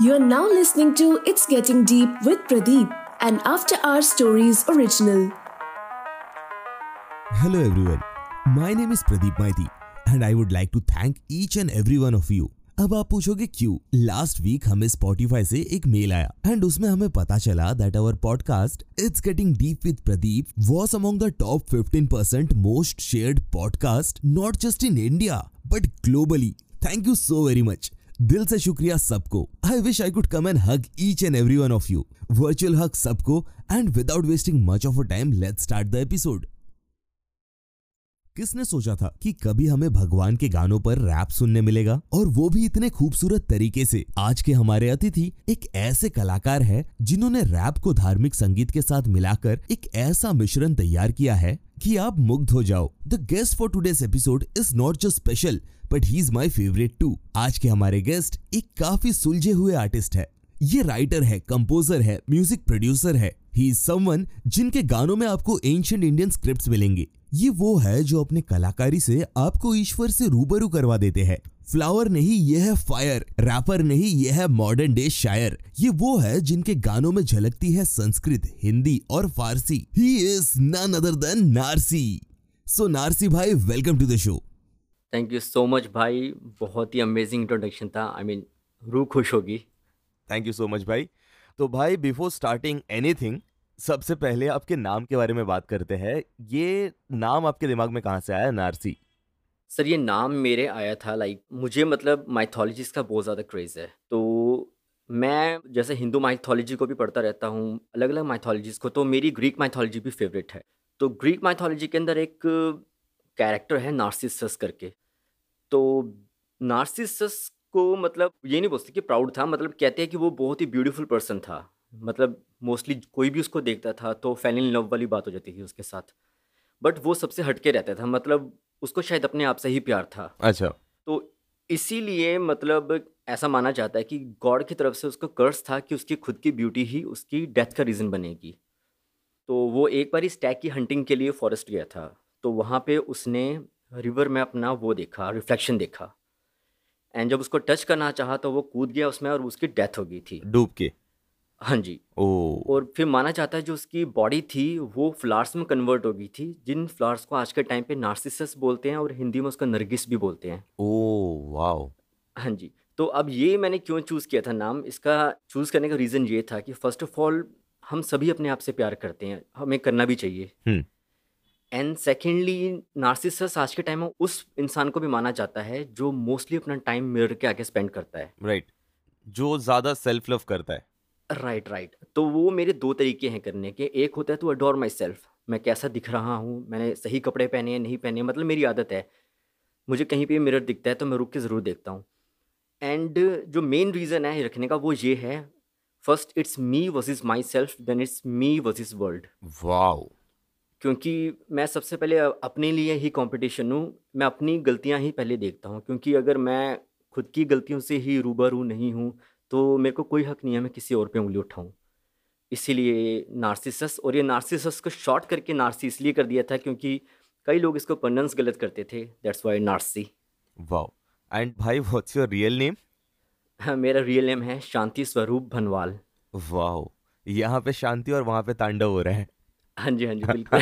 You are now listening to It's Getting Deep with Pradeep, an After Our Stories original. Hello everyone. My name is Pradeep Maiti and I would like to thank each and every one of you. अब आप पूछोगे क्यों last week हमें Spotify से एक mail आया and उसमें हमें पता चला that our podcast it's getting deep with Pradeep was among the top 15 percent most shared podcast not just in India but globally thank you so very much दिल से शुक्रिया सबको। I wish I could come and hug each and every one of you virtual hug सबको and without wasting much of a time let start the episode किसने सोचा था कि कभी हमें भगवान के गानों पर रैप सुनने मिलेगा? और वो भी इतने खूबसूरत तरीके से। आज के हमारे अतिथि एक ऐसे कलाकार है जिन्होंने रैप को धार्मिक संगीत के साथ मिलाकर एक ऐसा मिश्रण तैयार किया है कि आप मुग्ध हो जाओ। The guest for today's episode is not just special but he is my favourite too आज के हमारे गेस्ट एक काफ़ी सुलझे हुए आर्टिस्ट है। ये राइटर है कंपोजर है म्यूज़िक प्रोड्यूसर है। ही समवन जिनके गानों में आपको एंशियंट इंडियन स्क्रिप्ट्स मिलेंगे। ये वो है जो अपने कलाकारी से आपको ईश्वर से रूबरू करवा देते हैं। फ्लावर नहीं ये है फायर रैपर नहीं ये है मॉडर्न डे शायर ये वो है जिनके गानों में झलकती है संस्कृत हिंदी और Farsi. He is none other than Narci so Narci भाई welcome to the show thank you so much भाई. बहुत ही अमेजिंग इंट्रोडक्शन था. आई I मीन mean, खुश होगी. थैंक यू सो मच भाई। तो भाई बिफोर स्टार्टिंग एनीथिंग सबसे पहले आपके नाम के बारे में बात करते हैं। ये नाम आपके दिमाग में कहाँ से आया नारसी सर, ये नाम मेरे आया था लाइक मुझे मतलब माइथोलॉजीज का बहुत ज़्यादा क्रेज़ है। तो मैं जैसे हिंदू माइथोलॉजी को भी पढ़ता रहता हूँ अलग अलग माइथोलॉजीज़ को तो मेरी ग्रीक माइथोलॉजी भी फेवरेट है। तो ग्रीक माइथोलॉजी के अंदर एक कैरेक्टर है नार्सिसस करके। तो नार्सिसस को मतलब ये नहीं बोलते कि प्राउड था मतलब कहते हैं कि वो बहुत ही ब्यूटीफुल पर्सन था। मतलब मोस्टली कोई भी उसको देखता था तो फैल इन लव वाली बात हो जाती थी उसके साथ। बट वो सबसे हटके रहता था मतलब उसको शायद अपने आप से ही प्यार था। अच्छा। तो इसीलिए मतलब ऐसा माना जाता है कि गॉड की तरफ़ से उसको कर्ज था कि उसकी खुद की ब्यूटी ही उसकी डेथ का रीज़न बनेगी। तो वो एक बार इस टैग की हंटिंग के लिए फॉरेस्ट गया था तो वहाँ पे उसने रिवर में अपना वो देखा रिफ्लेक्शन देखा। एंड जब उसको टच करना चाहा तो वो कूद गया उसमें और उसकी डेथ हो गई थी। डूब के? हाँ जी। ओ। और फिर माना जाता है जो उसकी बॉडी थी वो फ्लावर्स में कन्वर्ट हो गई थी जिन फ्लावर्स को आज के टाइम पे नार्सिसस बोलते हैं और हिंदी में उसका नरगिस भी बोलते हैं। Oh wow. हाँ जी। तो अब ये मैंने क्यों चूज़ किया था नाम? इसका चूज़ करने का रीज़न ये था कि फ़र्स्ट ऑफ़ ऑल हम सभी अपने आप से प्यार करते हैं हमें करना भी चाहिए। हम्म। एंड सेकेंडली नार्सिसस आज के टाइम में उस इंसान को भी माना जाता है जो मोस्टली अपना टाइम मिरर के आगे स्पेंड करता है। Right right. जो ज़्यादा सेल्फ लव करता है। Right right, right right. तो वो मेरे दो तरीके हैं करने के। एक होता है टू अडोर माई सेल्फ मैं कैसा दिख रहा हूँ? मैंने सही कपड़े पहने हैं नहीं पहने मतलब मेरी आदत है। मुझे कहीं पे मिरर दिखता है तो मैं रुक के ज़रूर देखता हूँ। एंड जो मेन रीज़न है रखने का वो ये है first it's me versus my self then it's me versus world wow क्योंकि मैं सबसे पहले अपने लिए ही कंपटीशन हूँ मैं अपनी गलतियाँ ही पहले देखता हूँ क्योंकि अगर मैं खुद की गलतियों से ही रूबरू नहीं हूँ तो मेरे को कोई हक नहीं है मैं किसी और पे उंगली उठाऊँ। इसीलिए नार्सिसस और ये नार्सिसस को शॉर्ट करके नार्सी इसलिए कर दिया था क्योंकि कई लोग इसको पन्नस गलत करते थे that's why Narci wow and भाई व्हाट्स योर रियल नेम हाँ मेरा रियल नेम है शांति स्वरूप भनवाल। वाओ यहाँ पे शांति और वहाँ पे तांडव हो रहा है। हाँ जी हाँ जी बिल्कुल।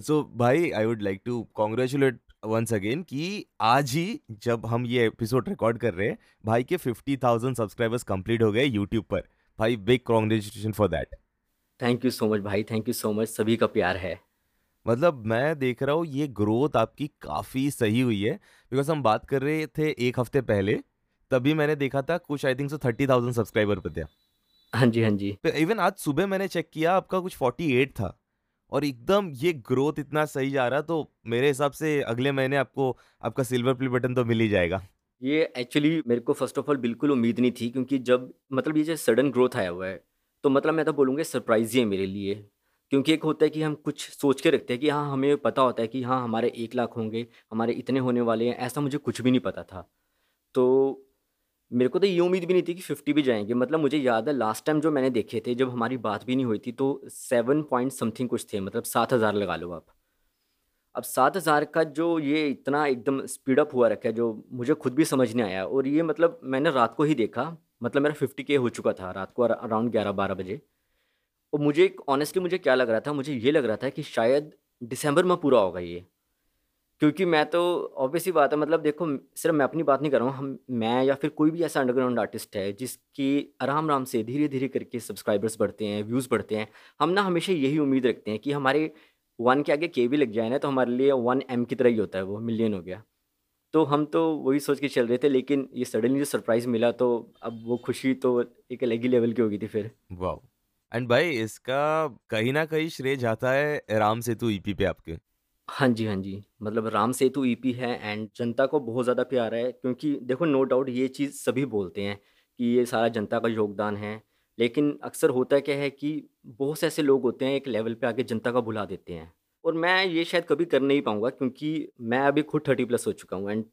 सो भाई I would like to congratulate once again कि आज ही जब हम ये एपिसोड रिकॉर्ड कर रहे हैं भाई के फिफ्टी थाउज़ेंड सब्सक्राइबर्स कंप्लीट हो गए यूट्यूब पर। भाई big congratulation for that thank you so much भाई थैंक यू सो मच सभी का प्यार है। मतलब मैं देख रहा हूँ ये ग्रोथ आपकी काफ़ी सही हुई है। बिकॉज़ हम बात कर रहे थे एक हफ़्ते पहले तभी मैंने देखा था कुछ I think so thirty thousand subscriber पे थे। हाँ जी हाँ जी। इवन आज सुबह मैंने चेक किया आपका कुछ फोर्टी एट था और एकदम ये ग्रोथ इतना सही जा रहा तो मेरे हिसाब से अगले महीने आपको आपका सिल्वर प्ले बटन तो मिल ही जाएगा। ये एक्चुअली मेरे को फ़र्स्ट ऑफ़ ऑल बिल्कुल उम्मीद नहीं थी क्योंकि जब मतलब ये जो सडन ग्रोथ आया हुआ है तो मतलब मैं तो बोलूँगा सरप्राइज़ ही है मेरे लिए। क्योंकि एक होता है कि हम कुछ सोच के रखते हैं कि हाँ हमें पता होता है कि हाँ हमारे एक लाख होंगे हमारे इतने होने वाले हैं ऐसा मुझे कुछ भी नहीं पता था। तो मेरे को तो ये उम्मीद भी नहीं थी कि फिफ्टी भी जाएँगे। मतलब मुझे याद है लास्ट टाइम जो मैंने देखे थे, जब हमारी बात भी नहीं हुई थी तो सेवन पॉइंट समथिंग कुछ थे मतलब सात हज़ार लगा लो आप। अब सात हज़ार का जो ये इतना एकदम स्पीड अप हुआ रखा है, जो मुझे खुद भी समझ नहीं आया, और ये मतलब मैंने रात को ही देखा मतलब मेरा फिफ्टी के हो चुका था रात को अराउंड ग्यारह बारह बजे। और मुझे ऑनेस्टली मुझे क्या लग रहा था, मुझे ये लग रहा था कि शायद दिसंबर में पूरा होगा ये। क्योंकि मैं तो ऑब्वियसली बात है मतलब देखो सिर्फ़ मैं अपनी बात नहीं कर रहा हूँ, हम, मैं या फिर कोई भी ऐसा अंडरग्राउंड आर्टिस्ट है, जिसकी आराम आराम से धीरे धीरे करके सब्सक्राइबर्स बढ़ते हैं व्यूज़ बढ़ते हैं, हम ना हमेशा यही उम्मीद रखते हैं कि हमारे वन के आगे के भी लग जाए ना तो हमारे लिए वन एम की तरह ही होता है वो मिलियन हो गया। तो हम तो वही सोच के चल रहे थे, लेकिन ये सडनली जो सरप्राइज़ मिला तो अब वो खुशी तो एक अलग ही लेवल की होगी थी फिर। वाह एंड भाई, इसका कहीं ना कहीं श्रेय जाता है राम सेतु ईपी पे आपके। हाँ जी, हाँ जी। मतलब राम सेतु ईपी है एंड जनता को बहुत ज़्यादा प्यारा है क्योंकि देखो नो डाउट ये चीज़ सभी बोलते हैं कि ये सारा जनता का योगदान है। लेकिन अक्सर होता क्या है कि बहुत से ऐसे लोग होते हैं एक लेवल पे आके जनता का भुला देते हैं। और मैं ये शायद कभी कर नहीं पाऊँगा क्योंकि मैं अभी खुद थर्टी प्लस हो चुका हूँ एंड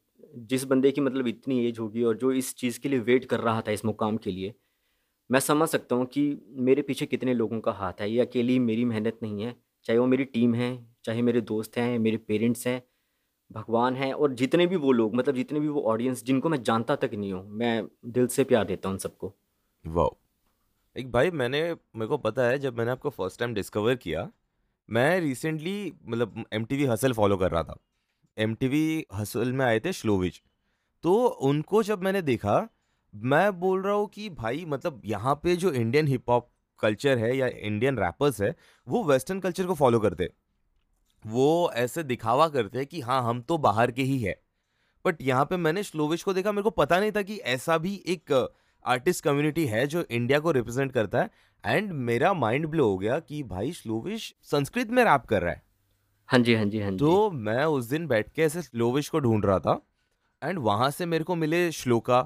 जिस बंदे की मतलब इतनी एज होगी और जो इस चीज़ के लिए वेट कर रहा था इस मुकाम के लिए, मैं समझ सकता हूँ कि मेरे पीछे कितने लोगों का हाथ है। ये अकेली मेरी मेहनत नहीं है, चाहे वो मेरी टीम है चाहे मेरे दोस्त हैं, मेरे पेरेंट्स हैं, भगवान हैं और जितने भी वो लोग मतलब जितने भी वो ऑडियंस जिनको मैं जानता तक नहीं हूँ, मैं दिल से प्यार देता हूँ उन सबको। वाह एक भाई मैंने, मेरे को पता है जब मैंने आपको फ़र्स्ट टाइम डिस्कवर किया, मैं रिसेंटली मतलब M T V hustle follow कर रहा था। एम टी वी हसल में आए थे श्लोविच तो उनको जब मैंने देखा, मैं बोल रहा हूँ कि भाई मतलब यहाँ पे जो इंडियन हिप हॉप कल्चर है या इंडियन रैपर्स है, वो वेस्टर्न कल्चर को फॉलो करते। वो ऐसे दिखावा करते हैं कि हाँ हम तो बाहर के ही है। बट यहाँ पे मैंने स्लोविश को देखा मेरे को पता नहीं था कि ऐसा भी एक आर्टिस्ट कम्युनिटी है जो इंडिया को रिप्रेजेंट करता है। एंड मेरा माइंड ब्लो हो गया कि भाई स्लोविश संस्कृत में रैप कर रहा है। हाँ जी हाँ जी हाँ जी। तो मैं उस दिन बैठ के ऐसे स्लोविश को ढूंढ रहा था। एंड वहाँ से मेरे को मिले श्लोका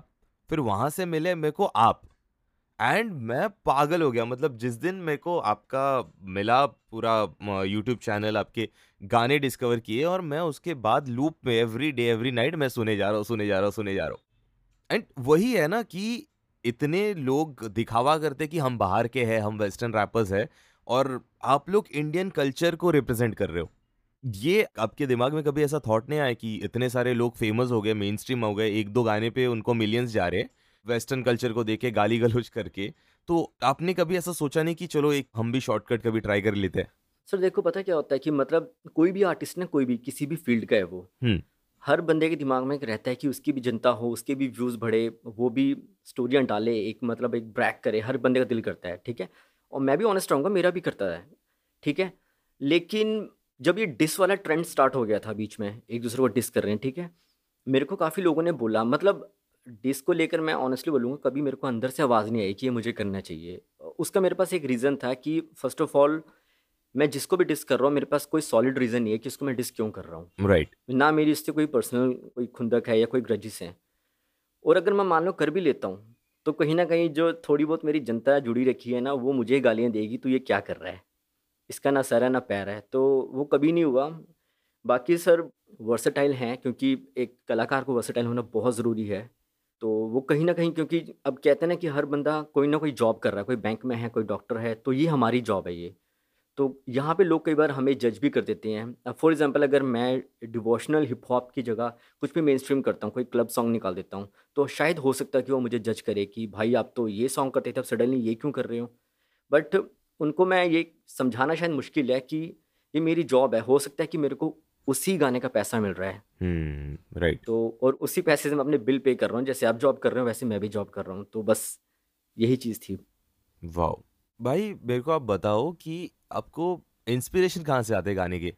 फिर वहाँ से मिले मेरे को आप। एंड मैं पागल हो गया मतलब जिस दिन मेरे को आपका मिला पूरा यूट्यूब चैनल, आपके गाने डिस्कवर किए और मैं उसके बाद लूप में एवरी डे एवरी नाइट मैं सुने जा रहा हूँ, सुने जा रहा हूँ, सुने जा रहा हूँ। एंड वही है ना कि इतने लोग दिखावा करते कि हम बाहर के हैं, हम वेस्टर्न रैपर्स हैं और आप लोग इंडियन कल्चर को रिप्रेजेंट कर रहे हो। ये आपके दिमाग में कभी ऐसा थॉट नहीं आया कि इतने सारे लोग फ़ेमस हो गए मेन स्ट्रीम हो गए, एक दो गाने पे उनको मिलियंस जा रहे हैं? वेस्टर्न कल्चर को देखे गाली गलोच करके। तो आपने कभी ऐसा सोचा नहीं कि चलो एक हम भी शॉर्टकट कभी ट्राई कर लेते हैं? सर देखो पता क्या होता है कि मतलब कोई भी आर्टिस्ट ना कोई भी किसी भी फ़ील्ड का है वो। हम्म। हर बंदे के दिमाग में एक रहता है कि उसकी भी जनता हो उसके भी व्यूज़ बढ़े वो भी स्टोरियाँ डाले एक मतलब एक ब्रैक करे हर बंदे का दिल करता है ठीक है? और मैं भी ऑनेस्ट रहूँगा मेरा भी करता है ठीक है? लेकिन जब ये डिस वाला ट्रेंड स्टार्ट हो गया था बीच में एक दूसरे को डिस कर रहे हैं ठीक है? मेरे को काफ़ी लोगों ने बोला मतलब डिस को लेकर मैं ऑनेस्टली बोलूँगा कभी मेरे को अंदर से आवाज़ नहीं आई कि ये मुझे करना चाहिए। उसका मेरे पास एक रीज़न था कि फ़र्स्ट ऑफ़ ऑल मैं जिसको भी डिस कर रहा हूँ मेरे पास कोई सॉलिड रीज़न नहीं है कि उसको मैं डिस क्यों कर रहा हूँ। Right right. ना मेरी इससे कोई पर्सनल कोई खुंदक है या कोई ग्रजिस है। और अगर मैं मान लो कर भी लेता हूँ तो कहीं ना कहीं जो थोड़ी बहुत मेरी जनता जुड़ी रखी है ना वो मुझे गालियाँ देगी तो ये क्या कर रहा है? इसका ना सर है ना पैर है। तो वो कभी नहीं हुआ। बाकी सर वर्सटाइल हैं क्योंकि एक कलाकार को वर्सटाइल होना बहुत ज़रूरी है। तो वो कहीं ना कहीं क्योंकि अब कहते हैं ना कि हर बंदा कोई ना कोई जॉब कर रहा है, कोई बैंक में है, कोई डॉक्टर है तो ये हमारी जॉब है ये। तो यहाँ पे लोग कई बार हमें जज भी कर देते हैं। अब फॉर एग्जांपल अगर मैं डिवोशनल हिप हॉप की जगह कुछ भी मेन स्ट्रीम करता हूँ, कोई क्लब सॉन्ग निकाल देता हूँ तो शायद हो सकता है कि वो मुझे जज करे कि भाई आप तो ये सॉन्ग करते थे, अब सडनली ये क्यों कर रहे हो? बट उनको मैं ये समझाना शायद मुश्किल है कि ये मेरी जॉब है, हो सकता है कि मेरे को उसी गाने का पैसा मिल रहा है। हम्म राइट तो और उसी पैसे से मैं अपने बिल पे कर रहा हूँ। जैसे आप जॉब कर रहे हो वैसे मैं भी जॉब कर रहा हूँ। तो बस यही चीज़ थी। वाह भाई मेरे को आप बताओ कि आपको इंस्पिरेशन कहाँ से आते गाने के?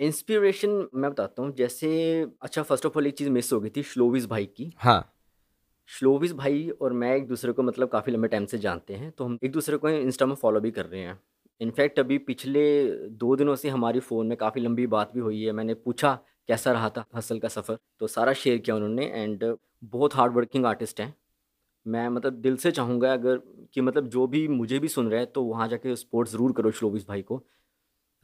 इंस्पिरेशन मैं बताता हूँ। जैसे अच्छा फ़र्स्ट ऑफ़ ऑल एक चीज़ मिस हो गई थी श्लोविस भाई की। हाँ। श्लोविस भाई और मैं एक दूसरे को मतलब काफ़ी लंबे टाइम से जानते हैं। तो हम एक दूसरे को इंस्टा में फॉलो भी कर रहे हैं। इनफैक्ट अभी पिछले दो दिनों से हमारी फ़ोन में काफ़ी लंबी बात भी हुई है। मैंने पूछा, कैसा रहा था हसल का सफ़र? तो सारा शेयर किया उन्होंने एंड बहुत हार्ड वर्किंग आर्टिस्ट हैं। मैं मतलब दिल से चाहूँगा अगर, कि मतलब जो भी मुझे भी सुन रहे हैं तो वहाँ जाके सपोर्ट ज़रूर करो श्लोबिस भाई को।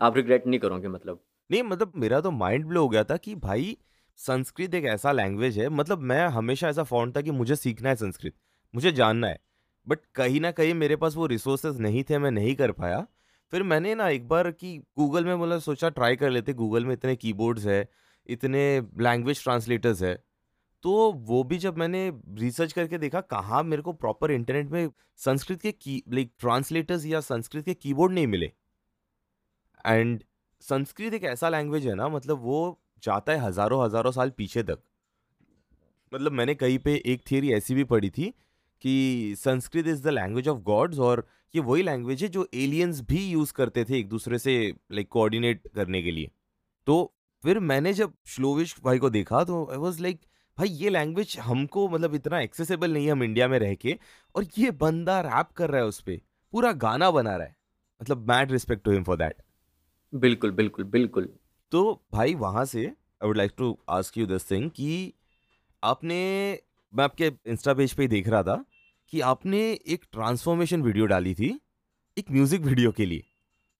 आप रिग्रेट नहीं करोगे मतलब। नहीं मतलब मेरा तो माइंड ब्लो हो गया था कि भाई, संस्कृत एक ऐसा लैंग्वेज है मतलब मैं हमेशा ऐसा फॉन्ट था कि मुझे सीखना है संस्कृत, मुझे जानना है। बट कहीं ना कहीं मेरे पास वो रिसोर्सेज नहीं थे, मैं नहीं कर पाया। फिर मैंने ना एक बार कि गूगल में मतलब सोचा ट्राई कर लेते, गूगल में इतने कीबोर्ड्स है, इतने लैंग्वेज ट्रांसलेटर्स है। तो वो भी जब मैंने रिसर्च करके देखा, कहाँ मेरे को प्रॉपर इंटरनेट में संस्कृत के की, लाइक ट्रांसलेटर्स या संस्कृत के कीबोर्ड नहीं मिले। एंड संस्कृत एक ऐसा लैंग्वेज है ना मतलब वो जाता है हज़ारों हज़ारों साल पीछे तक। मतलब मैंने कहीं पे एक थियरी ऐसी भी पढ़ी थी कि Sanskrit is the language of gods और ये वही लैंग्वेज है जो एलियंस भी यूज़ करते थे एक दूसरे से लाइक कोऑर्डिनेट करने के लिए। तो फिर मैंने जब श्लोविश भाई को देखा तो आई वॉज़ लाइक भाई ये लैंग्वेज हमको मतलब इतना एक्सेसिबल नहीं है हम इंडिया में रह के और ये बंदा रैप कर रहा है उस पर पूरा गाना बना रहा है। मतलब mad respect to him for that बिल्कुल बिल्कुल बिल्कुल। तो भाई वहाँ से I would like to ask you this thing कि आपने मैं आपके इंस्टा पेज पे ही देख रहा था कि आपने एक ट्रांसफॉर्मेशन वीडियो डाली थी एक म्यूज़िक वीडियो के लिए।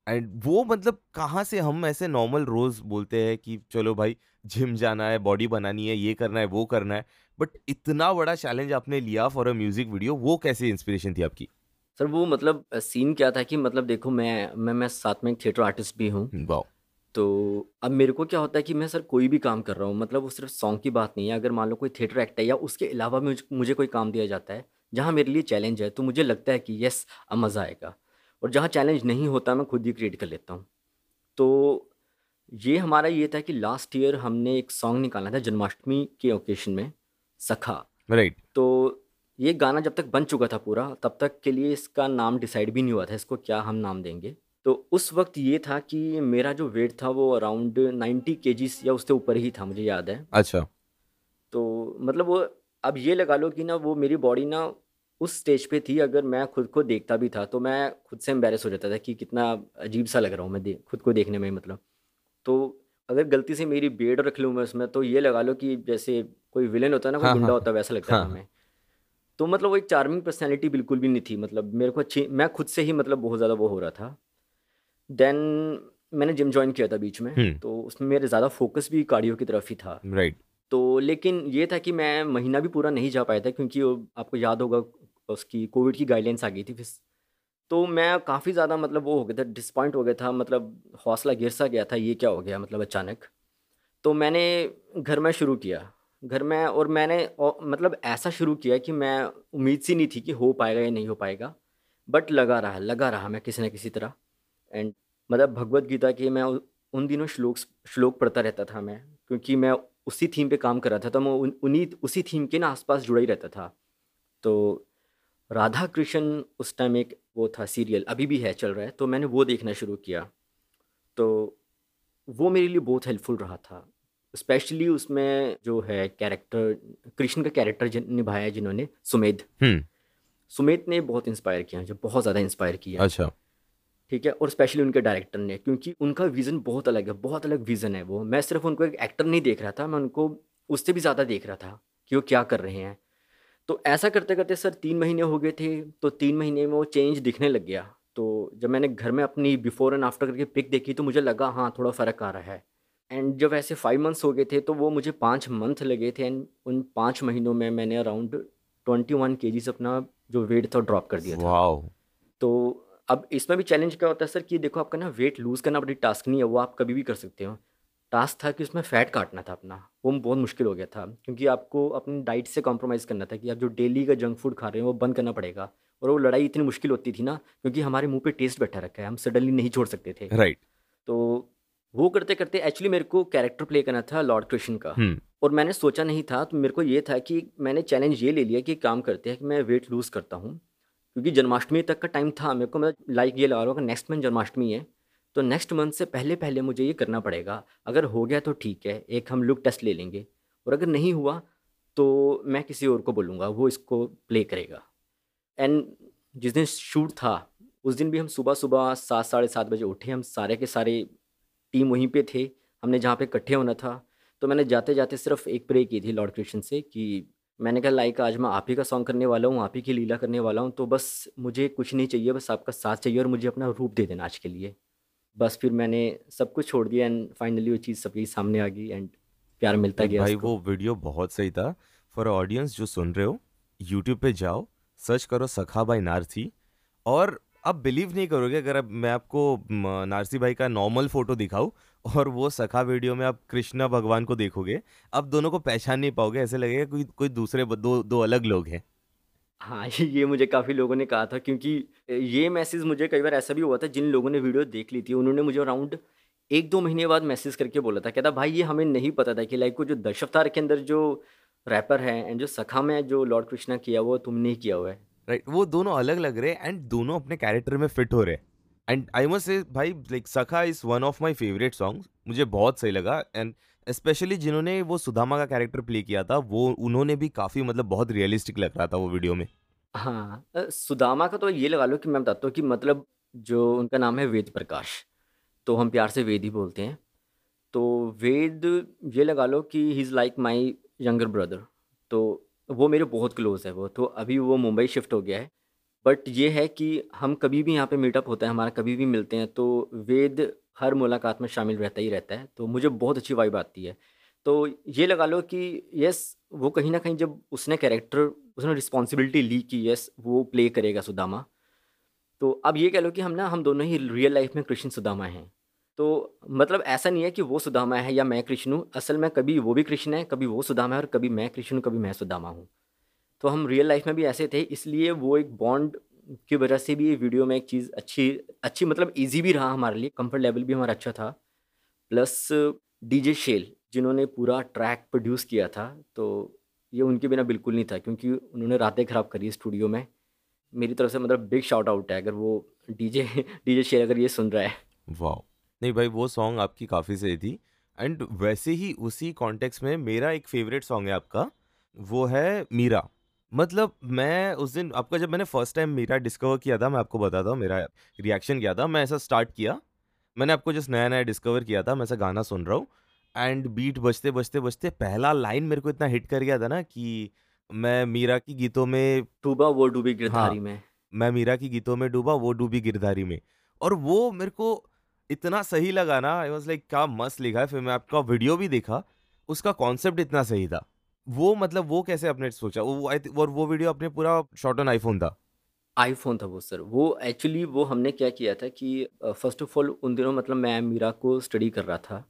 एंड वो मतलब कहाँ से हम ऐसे नॉर्मल रोज बोलते हैं कि चलो भाई जिम जाना है बॉडी बनानी है ये करना है वो करना है बट इतना बड़ा चैलेंज आपने लिया फॉर अ म्यूज़िक वीडियो वो कैसे इंस्पिरेशन थी आपकी? सर वो मतलब सीन क्या था कि मतलब देखो मैं मैं मैं साथ में एक थिएटर आर्टिस्ट भी हूँ। तो अब मेरे को क्या होता है कि मैं सर कोई भी काम कर रहा हूँ मतलब वो सिर्फ़ सॉन्ग की बात नहीं है। अगर मान लो कोई थिएटर एक्ट है या उसके अलावा मुझे मुझे कोई काम दिया जाता है जहाँ मेरे लिए चैलेंज है तो मुझे लगता है कि यस अब मज़ा आएगा। और जहाँ चैलेंज नहीं होता मैं खुद ही क्रिएट कर लेता हूँ। तो ये हमारा ये था कि लास्ट ईयर हमने एक सॉन्ग निकाला था जन्माष्टमी के ओकेशन में सखा। Right right. तो ये गाना जब तक बन चुका था पूरा तब तक के लिए इसका नाम डिसाइड भी नहीं हुआ था इसको क्या हम नाम देंगे। तो उस वक्त ये था कि मेरा जो वेट था वो अराउंड नाइन्टी के या उससे ऊपर ही था मुझे याद है। अच्छा। तो मतलब वो अब ये लगा लो कि ना वो मेरी बॉडी ना उस स्टेज पे थी अगर मैं खुद को देखता भी था तो मैं खुद से एम्बेरस हो जाता था कि कितना अजीब सा लग रहा हूँ मैं दे, खुद को देखने में मतलब। तो अगर गलती से मेरी बेड रख लूँ मैं उसमें तो ये लगा लो कि जैसे कोई विलेन होता है ना कोई हाँ, गुंडा हाँ, होता है वैसा लगता हाँ, था मैं तो मतलब वो एक चार्मिंग पर्सनैलिटी बिल्कुल भी नहीं थी मतलब मेरे को अच्छी मैं खुद से ही मतलब बहुत ज़्यादा वो हो रहा था। देन मैंने जिम ज्वाइन किया था बीच में हम्म। तो उसमें मेरे ज़्यादा फोकस भी कार्डियो की तरफ़ ही था। राइट तो लेकिन ये था कि मैं महीना भी पूरा नहीं जा पाया था क्योंकि आपको याद होगा उसकी कोविड की गाइडलाइंस आ गई थी फिर तो मैं काफ़ी ज़्यादा मतलब वो हो गया था डिसपॉइंट हो गया था मतलब हौसला गिर सा गया था, ये क्या हो गया मतलब अचानक। तो मैंने घर में शुरू किया, घर में और मैंने और मतलब ऐसा शुरू किया कि मैं उम्मीद सी नहीं थी कि हो पाएगा या नहीं हो पाएगा बट लगा रहा लगा रहा मैं किसी न किसी तरह। एंड मतलब भगवत गीता के मैं उन दिनों श्लोक श्लोक पढ़ता रहता था मैं, क्योंकि मैं उसी थीम पे काम कर रहा था तो मैं उन्हीं उसी थीम के ना आसपास जुड़ा ही रहता था। तो राधा कृष्ण उस टाइम एक वो था सीरियल अभी भी है चल रहा है तो मैंने वो देखना शुरू किया। तो वो मेरे लिए बहुत हेल्पफुल रहा था। स्पेशली उसमें जो है कैरेक्टर कृष्ण का कैरेक्टर निभाया जिन्होंने सुमेध। हम्म। सुमेध ने बहुत इंस्पायर किया जो बहुत ज़्यादा इंस्पायर किया। अच्छा। ठीक है? और स्पेशली उनके डायरेक्टर ने क्योंकि उनका विज़न बहुत अलग है बहुत अलग विज़न है वो। मैं सिर्फ़ उनको एक एक्टर नहीं देख रहा था मैं उनको उससे भी ज़्यादा देख रहा था कि वो क्या कर रहे हैं। तो ऐसा करते करते सर तीन महीने हो गए थे तो तीन महीने में वो चेंज दिखने लग गया। तो जब मैंने घर में अपनी बिफोर एंड आफ्टर करके पिक देखी तो मुझे लगा हाँ थोड़ा फ़र्क आ रहा है। एंड जब ऐसे फाइव मंथ्स हो गए थे तो वो मुझे पाँच मंथ लगे थे एंड उन पाँच महीनों में मैंने अराउंड ट्वेंटी वन के अपना जो वेट था ड्रॉप कर दिया था। तो अब इसमें भी चैलेंज क्या होता है सर कि देखो आपका ना वेट लूज़ करना बड़ी टास्क नहीं है वो आप कभी भी कर सकते हो। टास्क था कि उसमें फ़ैट काटना था अपना वो बहुत मुश्किल हो गया था क्योंकि आपको अपनी डाइट से कॉम्प्रोमाइज़ करना था कि आप जो डेली का जंक फ़ूड खा रहे हैं वो बंद करना पड़ेगा। और वो लड़ाई इतनी मुश्किल होती थी ना क्योंकि हमारे मुँह पे टेस्ट बैठा रखा है हम सडनली नहीं छोड़ सकते थे। राइट तो वो करते करते एक्चुअली मेरे को कैरेक्टर प्ले करना था लॉर्ड कृष्ण का। हम्म। और मैंने सोचा नहीं था तो मेरे को ये था कि मैंने चैलेंज ये ले लिया कि काम करते हैं कि मैं वेट लूज़ करता हूँ। क्योंकि जन्माष्टमी तक का टाइम था, मेरे को मतलब लाइक ये लगा रहा हूँ नेक्स्ट मंथ जन्माष्टमी है तो नेक्स्ट मंथ से पहले पहले मुझे ये करना पड़ेगा। अगर हो गया तो ठीक है, एक हम लुक टेस्ट ले लेंगे, और अगर नहीं हुआ तो मैं किसी और को बोलूँगा, वो इसको प्ले करेगा। एंड जिस दिन शूट था, उस दिन भी हम सुबह सुबह सात, साढ़े सात बजे उठे, हम सारे के सारे टीम वहीं पे थे, हमने जहाँ पे इकट्ठे होना था तो मैंने जाते जाते सिर्फ़ एक प्रे की थी लॉर्ड कृष्ण से कि मैंने कहा लाइक आज मैं आप ही का सॉन्ग करने वाला हूँ आप ही की लीला करने वाला हूँ तो बस मुझे कुछ नहीं चाहिए बस आपका साथ चाहिए और मुझे अपना रूप दे देना आज के लिए। बस फिर मैंने सब कुछ छोड़ दिया एंड फाइनली वो चीज़ सबके सामने आ गई एंड प्यार मिलता गया भाई वो वीडियो बहुत सही था। फॉर ऑडियंस जो सुन रहे हो यूट्यूब पे जाओ सर्च करो सखा बाई नारथी और आप बिलीव नहीं करोगे अगर अब मैं आपको नारसी भाई का नॉर्मल फ़ोटो दिखाऊँ और वो सखा वीडियो में आप कृष्णा भगवान को देखोगे आप दोनों को पहचान नहीं पाओगे ऐसे लगेगा कोई कोई दूसरे ब- दो दो अलग लोग हैं। हाँ ये मुझे काफ़ी लोगों ने कहा था क्योंकि ये मैसेज मुझे कई बार ऐसा भी हुआ था जिन लोगों ने वीडियो देख ली थी उन्होंने मुझे अराउंड एक दो महीने बाद मैसेज करके बोला था कहता भाई ये हमें नहीं पता था कि लाइक वो जो दशावतार के अंदर जो रैपर है एंड जो सखा में जो लॉर्ड कृष्णा किया वो तुमने ही किया हुआ है। राइट वो दोनों अलग लग रहे हैं एंड दोनों अपने कैरेक्टर में फिट हो रहे हैं। एंड आई मस्ट से भाई like Sakha is one of my favourite songs मुझे बहुत सही लगा. एंड स्पेशली जिन्होंने वो सुदामा का कैरेक्टर प्ले किया था, वो उन्होंने भी काफ़ी मतलब बहुत रियलिस्टिक लग रहा था वो वीडियो में. हाँ सुदामा का तो ये लगा लो कि मैं बताता हूँ कि मतलब जो उनका नाम है वेद प्रकाश तो हम प्यार से वेद ही बोलते हैं। तो वेद ये लगा लो कि he is like my younger brother तो वो मेरे बहुत क्लोज है वो तो अभी वो मुंबई शिफ्ट हो गया है। बट ये है कि हम कभी भी यहाँ पे मीटअप होता है, हमारा कभी भी मिलते हैं तो वेद हर मुलाकात में शामिल रहता ही रहता है तो मुझे बहुत अच्छी वाइब आती है। तो ये लगा लो कि यस वो कहीं ना कहीं जब उसने कैरेक्टर उसने रिस्पॉन्सिबिलिटी ली कि यस वो प्ले करेगा सुदामा तो अब ये कह लो कि हम ना, हम दोनों ही रियल लाइफ में कृष्ण सुदामा हैं। तो मतलब ऐसा नहीं है कि वो सुदामा है या मैं कृष्ण हूँ, असल में कभी वो भी कृष्ण है, कभी वो सुदामा है और कभी मैं कृष्ण हूँ, कभी मैं सुदामा हूँ। तो हम रियल लाइफ में भी ऐसे थे, इसलिए वो एक बॉन्ड की वजह से भी वीडियो में एक चीज़ अच्छी अच्छी मतलब इजी भी रहा हमारे लिए कंफर्ट लेवल भी हमारा अच्छा था। प्लस डीजे शेल जिन्होंने पूरा ट्रैक प्रोड्यूस किया था तो ये उनके बिना बिल्कुल नहीं था, क्योंकि उन्होंने रातें ख़राब करी स्टूडियो में। मेरी तरफ़ से मतलब बिग शाउट आउट है, अगर वो डीजे डीजे शेल अगर ये सुन रहा है। वाह नहीं भाई, वो सॉन्ग आपकी काफ़ी सही थी। एंड वैसे ही उसी कॉन्टेक्स्ट में मेरा एक फेवरेट सॉन्ग है आपका, वो है मीरा। मतलब मैं उस दिन आपका जब मैंने फ़र्स्ट टाइम मीरा डिस्कवर किया था मैं आपको बताता हूँ मेरा रिएक्शन किया था मैं ऐसा स्टार्ट किया मैंने आपको जस्ट नया नया डिस्कवर किया था मैं ऐसा गाना सुन रहा हूँ एंड बीट बजते बजते बजते पहला लाइन मेरे को इतना हिट कर गया था ना कि मैं मीरा की गीतों में डूबा वो डूबी गिरधारी हाँ में। मैं मीरा की गीतों में डूबा वो डूबी गिरधारी में। और वो मेरे को इतना सही लगा ना आई वाज लाइक क्या मस्त लिखा है फिर मैं आपका वीडियो भी देखा उसका कॉन्सेप्ट इतना सही था। वो मतलब वो कैसे आपने सोचा? वो और वो वीडियो अपने पूरा शॉट ऑन आईफोन था। आईफोन था वो सर वो एक्चुअली वो हमने क्या किया था कि फ़र्स्ट ऑफ़ ऑल उन दिनों मतलब मैं मीरा को स्टडी कर रहा था।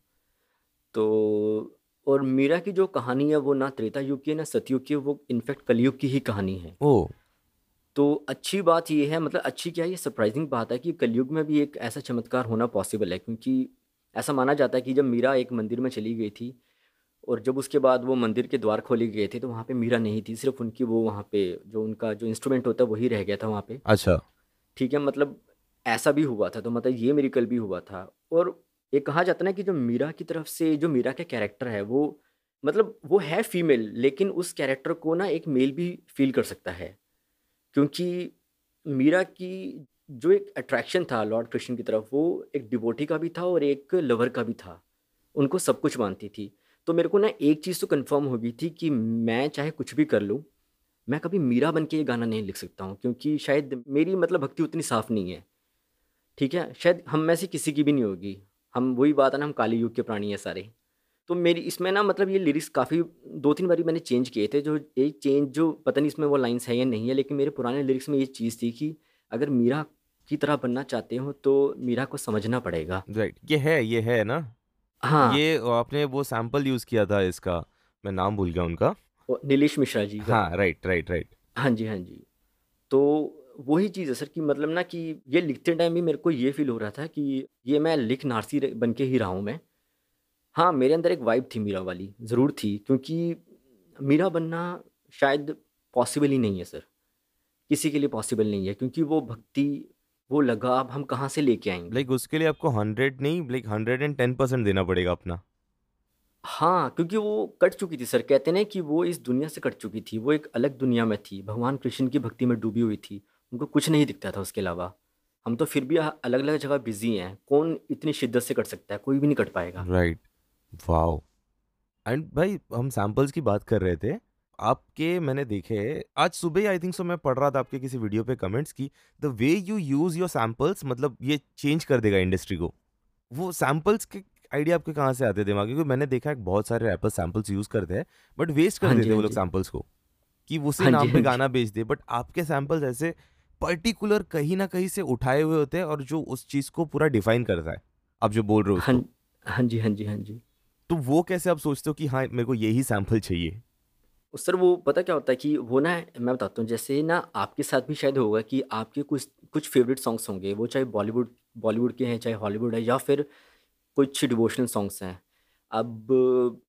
तो और मीरा की जो कहानी है वो ना त्रेता युग की है ना सतयुग की है, वो इनफैक्ट कलयुग की ही कहानी है। ओ। तो अच्छी बात ये है मतलब अच्छी क्या है ये सरप्राइजिंग बात है कि कलयुग में भी एक ऐसा चमत्कार होना पॉसिबल है क्योंकि ऐसा माना जाता है कि जब मीरा एक मंदिर में चली गई थी और जब उसके बाद वो मंदिर के द्वार खोले गए थे तो वहाँ पे मीरा नहीं थी सिर्फ़ उनकी वो वहाँ पे जो उनका जो इंस्ट्रूमेंट होता है वही रह गया था वहाँ पे। अच्छा। ठीक है मतलब ऐसा भी हुआ था तो मतलब ये मेरिकल भी हुआ था। और ये कहा जाता है ना कि जो मीरा की तरफ़ से जो मीरा का कैरेक्टर है वो मतलब वो है फीमेल लेकिन उस कैरेक्टर को ना एक मेल भी फील कर सकता है। क्योंकि मीरा की जो एक अट्रैक्शन था लॉर्ड कृष्ण की तरफ़ वो एक डिबोटी का भी था और एक लवर का भी था। उनको सब कुछ मानती थी। तो मेरे को ना एक चीज़ तो कंफर्म हो गई थी कि मैं चाहे कुछ भी कर लूँ, मैं कभी मीरा बन के ये गाना नहीं लिख सकता हूँ, क्योंकि शायद मेरी मतलब भक्ति उतनी साफ़ नहीं है। ठीक है? शायद हम में से किसी की भी नहीं होगी। हम, वही बात है ना, हम काली युग के प्राणी हैं सारे। तो मेरी, इसमें ना मतलब ये लिरिक्स काफ़ी दो तीन बारी मैंने चेंज किए थे, जो एक चेंज जो पता नहीं इसमें वो लाइन्स है या नहीं है, लेकिन मेरे पुराने लिरिक्स में ये चीज़ थी कि अगर मीरा की तरह बनना चाहते हो तो मीरा को समझना पड़ेगा। Right right. ये है ये है ना? हाँ। ये आपने वो सैंपल यूज़ किया था इसका मैं नाम भूल गया उनका। नीलेश मिश्रा जी का। हाँ राइट राइट राइट हाँ जी हाँ जी। तो वही चीज़ है सर कि मतलब ना कि ये लिखते टाइम भी मेरे को ये फील हो रहा था कि ये मैं लिख नारसी बन के ही रहा हूँ मैं। हाँ मेरे अंदर एक वाइब थी मीरा वाली ज़रूर थी क्योंकि मीरा बनना शायद पॉसिबल ही नहीं है सर। किसी के लिए पॉसिबल नहीं है क्योंकि वो भक्ति वो लगाव हम कहाँ से लेके आएँगे? लाइक उसके लिए आपको हंड्रेड नहीं like hundred and ten percent देना पड़ेगा अपना। हाँ क्योंकि वो कट चुकी थी सर। कहते हैं कि वो इस दुनिया से कट चुकी थी। वो एक अलग दुनिया में थी। भगवान कृष्ण की भक्ति में डूबी हुई थी। उनको कुछ नहीं दिखता था उसके अलावा। हम तो फिर भी अलग अलग जगह बिज़ी हैं। कौन इतनी शिद्दत से कट सकता है? कोई भी नहीं कट पाएगा। राइट। वाओ। एंड भाई हम सैंपल्स की बात कर रहे थे। आपके मैंने देखे आज सुबह आई थिंक सो मैं पढ़ रहा था आपके किसी वीडियो पे कमेंट्स की the way you use your samples मतलब ये चेंज कर देगा इंडस्ट्री को। वो सैंपल्स के आइडिया आपके कहाँ से आते दिमाग क्योंकि मैंने देखा है बहुत सारे रैपर्स सैंपल्स यूज़ करते हैं बट वेस्ट कर हाँ देते हैं वो हाँ लोग जी। सैंपल्स को कि उसी हाँ नाम पे गाना बेच दे। बट आपके सैंपल्स ऐसे पर्टिकुलर कहीं ना कहीं से उठाए हुए होते हैं और जो उस चीज़ को पूरा डिफाइन करता है। आप जो बोल रहे हो हाँ हाँ जी हाँ जी हाँ जी। तो वो कैसे आप सोचते हो कि हाँ मेरे को यही सैंपल चाहिए? उस सर वो पता क्या होता है कि वो ना, मैं बताता हूँ, जैसे ना आपके साथ भी शायद होगा कि आपके कुछ कुछ फेवरेट सॉन्ग्स होंगे, वो चाहे बॉलीवुड बॉलीवुड के हैं, चाहे हॉलीवुड है या फिर कुछ डिवोशनल सॉन्ग्स हैं। अब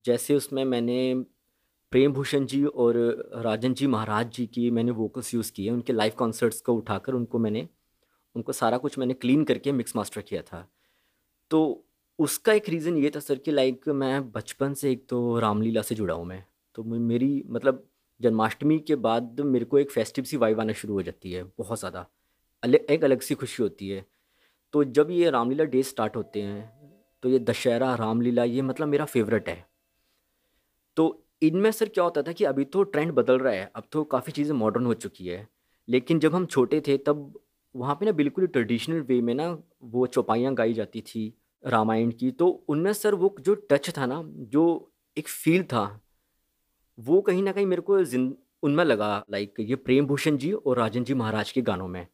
जैसे उसमें मैंने प्रेम भूषण जी और राजन जी महाराज जी की मैंने वोकल्स यूज़ किए, उनके लाइव कॉन्सर्ट्स को उठाकर उनको मैंने, उनको सारा कुछ मैंने क्लीन करके मिक्स मास्टर किया था। तो उसका एक रीज़न ये था सर कि लाइक मैं बचपन से एक तो रामलीला से जुड़ा हूँ मैं। तो मेरी मतलब जन्माष्टमी के बाद मेरे को एक फेस्टिव सी वाइब आना शुरू हो जाती है, बहुत ज़्यादा। अलग एक अलग सी खुशी होती है। तो जब ये रामलीला डे स्टार्ट होते हैं तो ये दशहरा, रामलीला, ये मतलब मेरा फेवरेट है। तो इनमें सर क्या होता था कि अभी तो ट्रेंड बदल रहा है, अब तो काफ़ी चीज़ें मॉडर्न हो चुकी है। लेकिन जब हम छोटे थे, तब वहाँ पे ना बिल्कुल ट्रेडिशनल वे में ना वो चौपाइयाँ गाई जाती थी, रामायण की। तो उनमें सर वो जो टच था ना, जो एक फील था वो कहीं ना कहीं मेरे को उनमें लगा लाइक ये प्रेम भूषण जी और राजन जी महाराज के गानों में।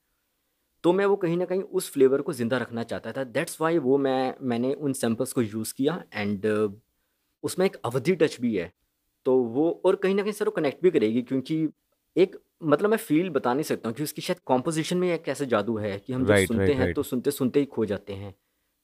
तो मैं वो कहीं ना कहीं उस फ्लेवर को ज़िंदा रखना चाहता था। दैट्स वाई वो मैं मैंने उन सैम्पल्स को यूज़ किया एंड उसमें एक अवधि टच भी है। तो वो और कहीं ना कहीं सर वो कनेक्ट भी करेगी क्योंकि एक मतलब मैं फील बता नहीं सकता हूँ कि उसकी शायद कॉम्पोजिशन में एक ऐसा जादू है कि हम जब राइट सुनते राइट हैं राइट तो सुनते सुनते ही खो जाते हैं।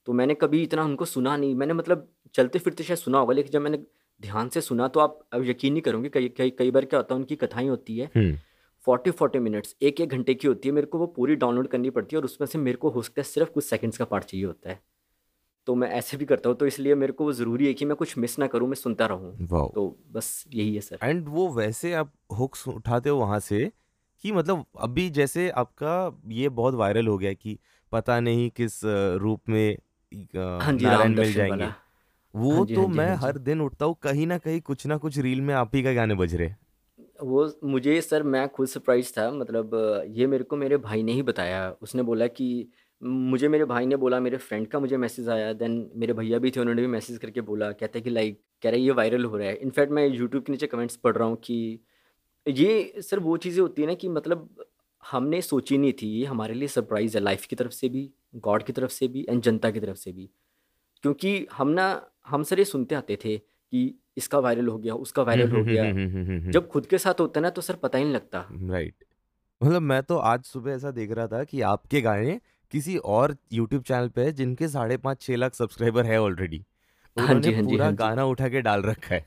तो मैंने कभी इतना उनको सुना नहीं। मैंने मतलब चलते फिरते शायद सुना होगा लेकिन जब मैंने ध्यान से सुना तो आप अब यकीन नहीं करोगे कई कई कई बार क्या होता है उनकी कथाएँ होती है। हम्म। फोर्टी फोर्टी मिनट्स एक एक घंटे की होती है मेरे को वो पूरी डाउनलोड करनी पड़ती है और उसमें से मेरे को हो सकता है सिर्फ़ कुछ सेकंड्स का पार्ट चाहिए होता है। तो मैं ऐसे भी करता हूँ तो इसलिए मेरे को वो ज़रूरी है कि मैं कुछ मिस ना करूँ मैं सुनता रहूँ। तो बस यही है सर। एंड वो वैसे आप हुक्स उठाते हो वहाँ से कि मतलब अभी जैसे आपका ये बहुत वायरल हो गया कि पता नहीं किस रूप में हाँ जी मिल जाएँगे। वाला वो हाँ जी तो हाँ जी मैं हाँ जी। हर दिन उठता हूँ कहीं ना कहीं कुछ ना कुछ रील में आप ही का गाने बज रहे वो मुझे सर मैं खुद सरप्राइज़ था मतलब अ, ये मेरे को मेरे भाई ने ही बताया। उसने बोला कि मुझे मेरे भाई ने बोला मेरे फ्रेंड का मुझे मैसेज आया देन मेरे भैया भी थे उन्होंने भी मैसेज करके बोला कहते हैं कि लाइक कह रहे हैं ये वायरल हो रहा है। इनफैक्ट मैं यूट्यूब के नीचे कमेंट्स पढ़ रहा हूँ कि ये सर वो चीज़ें होती है ना कि मतलब हमने सोची नहीं थी ये हमारे लिए सरप्राइज़ है लाइफ की तरफ़ से भी गॉड की तरफ़ से भी एंड जनता की तरफ़ से भी। क्योंकि हम ना हम सर ये सुनते आते थे कि इसका वायरल हो गया, उसका वायरल हो गया। जब खुद के साथ होता ना तो सर पता ही नहीं लगता राइट मतलब मैं तो आज सुबह ऐसा देख रहा था कि आपके गाने किसी और यूट्यूब चैनल पे जिनके साढ़े पाँच छह लाख सब्सक्राइबर है ऑलरेडी हाँ जी हाँ जी पूरा गाना उठा के डाल रखा है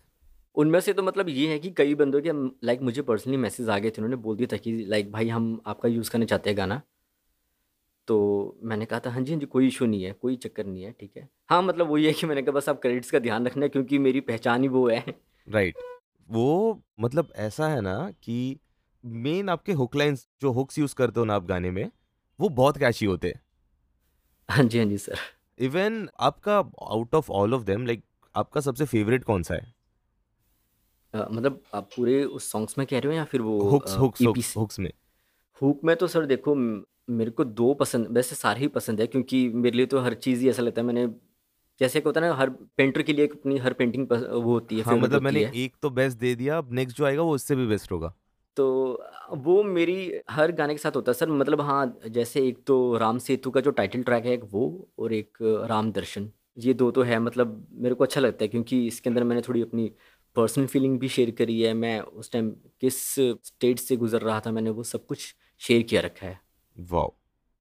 उनमें से तो मतलब ये है कि कई बंदों के लाइक मुझे पर्सनली मैसेज आ गए थे उन्होंने बोल दिया था कि लाइक भाई हम आपका यूज़ करना चाहते हैं गाना तो मैंने कहा था हाँ जी हाँ जी कोई इशू नहीं है कोई चक्कर नहीं है ठीक है। हाँ मतलब वही है कि मैंने कहा बस आप क्रेडिट्स का ध्यान रखना क्योंकि मेरी पहचान ही वो है। राइट वो मतलब ऐसा है ना कि मेन आपके हुक लाइंस जो हुक्स यूज़ करते हो ना आप गाने में वो बहुत कैची होते हैं। हाँ जी हाँ जी सर इवन आपका out of all of them like आपका सबसे फेवरेट कौन सा है? अ, मतलब आप पूरे उस सॉन्ग्स में कह रहे हो या फिर वो हुक्स हुक्स हुक्स में। हुक में तो सर देखो मेरे को दो पसंद वैसे सारे ही पसंद है क्योंकि मेरे लिए तो हर चीज़ ही ऐसा लगता है। मैंने जैसे कि होता है ना हर पेंटर के लिए एक अपनी हर पेंटिंग पस- वो होती है हाँ फेवरेट मतलब होती मैंने है। एक तो बेस्ट दे दिया अब नेक्स्ट जो आएगा वो उससे भी बेस्ट होगा। तो वो मेरी हर गाने के साथ होता है। सर मतलब हाँ जैसे एक तो राम सेतु का जो टाइटल ट्रैक है एक वो और एक राम दर्शन। ये दो तो है मतलब मेरे को अच्छा लगता है क्योंकि इसके अंदर मैंने थोड़ी अपनी पर्सनल फीलिंग भी शेयर करी है। मैं उस टाइम किस स्टेट से गुजर रहा था मैंने वो सब कुछ शेयर किया रखा है। वाओ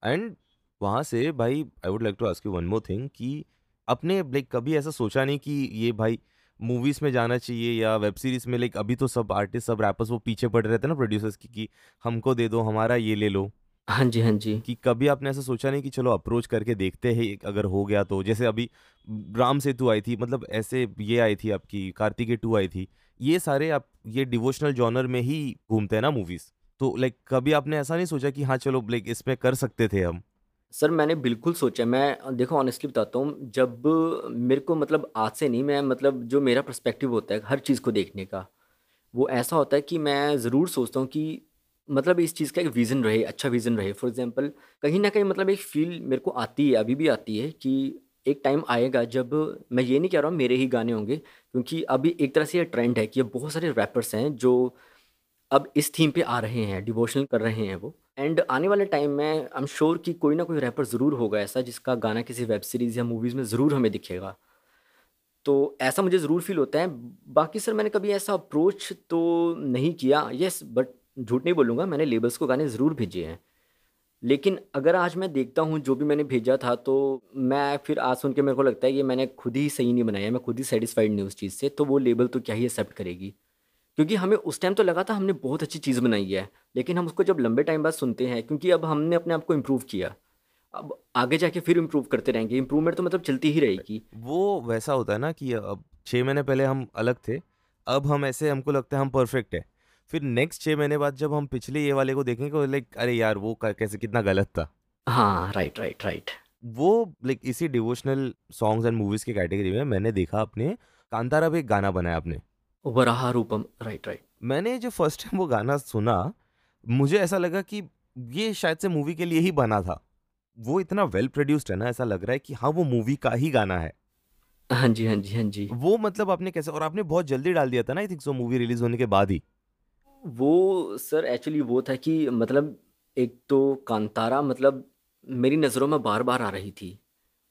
एंड वहाँ से भाई I would like to ask you one more thing कि आपने लाइक कभी ऐसा सोचा नहीं कि ये भाई मूवीज़ में जाना चाहिए या वेब सीरीज़ में लाइक अभी तो सब आर्टिस्ट सब रैपर्स वो पीछे पड़ रहे थे ना प्रोड्यूसर्स की कि हमको दे दो हमारा ये ले लो। हाँ जी हाँ जी। कि कभी आपने ऐसा सोचा नहीं कि चलो अप्रोच करके देखते हैं अगर हो गया तो? जैसे अभी राम सेतु आई थी मतलब ऐसे ये आई थी आपकी कार्तिकेय टू आई थी। ये सारे आप ये डिवोशनल जॉनर में ही घूमते हैं ना मूवीज़ तो लाइक कभी आपने ऐसा नहीं सोचा कि हाँ चलो लाइक इसमें कर सकते थे हम? सर, मैंने बिल्कुल सोचा मैं, देखो ऑनेस्टली बताता हूँ, जब मेरे को मतलब आज से नहीं, मैं मतलब जो मेरा पर्सपेक्टिव होता है हर चीज़ को देखने का, वो ऐसा होता है कि मैं ज़रूर सोचता हूँ कि मतलब इस चीज़ का एक विज़न रहे अच्छा विज़न रहे। फॉर एग्जांपल कहीं ना कहीं मतलब एक फील मेरे को आती है, अभी भी आती है कि एक टाइम आएगा जब मैं ये नहीं कह रहा हूँ, मेरे ही गाने होंगे, क्योंकि अभी एक तरह से ये ट्रेंड है कि बहुत सारे रैपर्स हैं जो अब इस थीम पे आ रहे हैं डिवोशनल कर रहे हैं वो। एंड आने वाले टाइम में आई एम श्योर कि कोई ना कोई रैपर ज़रूर होगा ऐसा जिसका गाना किसी वेब सीरीज़ या मूवीज़ में ज़रूर हमें दिखेगा। तो ऐसा मुझे ज़रूर फील होता है। बाकी सर मैंने कभी ऐसा अप्रोच तो नहीं किया। यस बट झूठ नहीं बोलूँगा, मैंने लेबल्स को गाने ज़रूर भेजे हैं। लेकिन अगर आज मैं देखता हूँ, जो भी मैंने भेजा था तो मैं फिर आज सुन के मेरे को लगता है कि मैंने खुद ही सही नहीं बनाया, मैं खुद ही सेटिस्फाइड नहीं उस चीज़ से तो वो लेबल तो क्या ही एक्सेप्ट करेगी? क्योंकि हमें उस टाइम तो लगा था हमने बहुत अच्छी चीज़ बनाई है लेकिन हम उसको जब लंबे टाइम बाद सुनते हैं क्योंकि अब हमने अपने आप को इम्प्रूव किया। अब आगे जाके फिर इम्प्रूव करते रहेंगे। इम्प्रूवमेंट तो मतलब चलती ही रहेगी। वो वैसा होता है ना कि अब छः महीने पहले हम अलग थे अब हम ऐसे हमको लगता है हम परफेक्ट है। फिर नेक्स्ट छः महीने बाद जब हम पिछले ये वाले को देखेंगे तो लाइक अरे यार वो कैसे कितना गलत था। हाँ राइट राइट राइट वो लाइक इसी डिवोशनल सॉन्ग्स एंड मूवीज़ की कैटेगरी में मैंने देखा अपने। कांतारा पे एक गाना बनाया आपने। वराह रूपम राइट राइट मैंने जो फ़र्स्ट टाइम वो गाना सुना मुझे ऐसा लगा कि ये शायद से मूवी के लिए ही बना था। वो इतना वेल प्रोड्यूस्ड है ना ऐसा लग रहा है कि हाँ वो मूवी का ही गाना है। हाँ जी हाँ जी हाँ जी। वो मतलब आपने कैसे और आपने बहुत जल्दी डाल दिया था ना I think so movie release होने के बाद ही। वो सर एक्चुअली वो था कि मतलब एक तो कांतारा मतलब मेरी नज़रों में बार बार आ रही थी।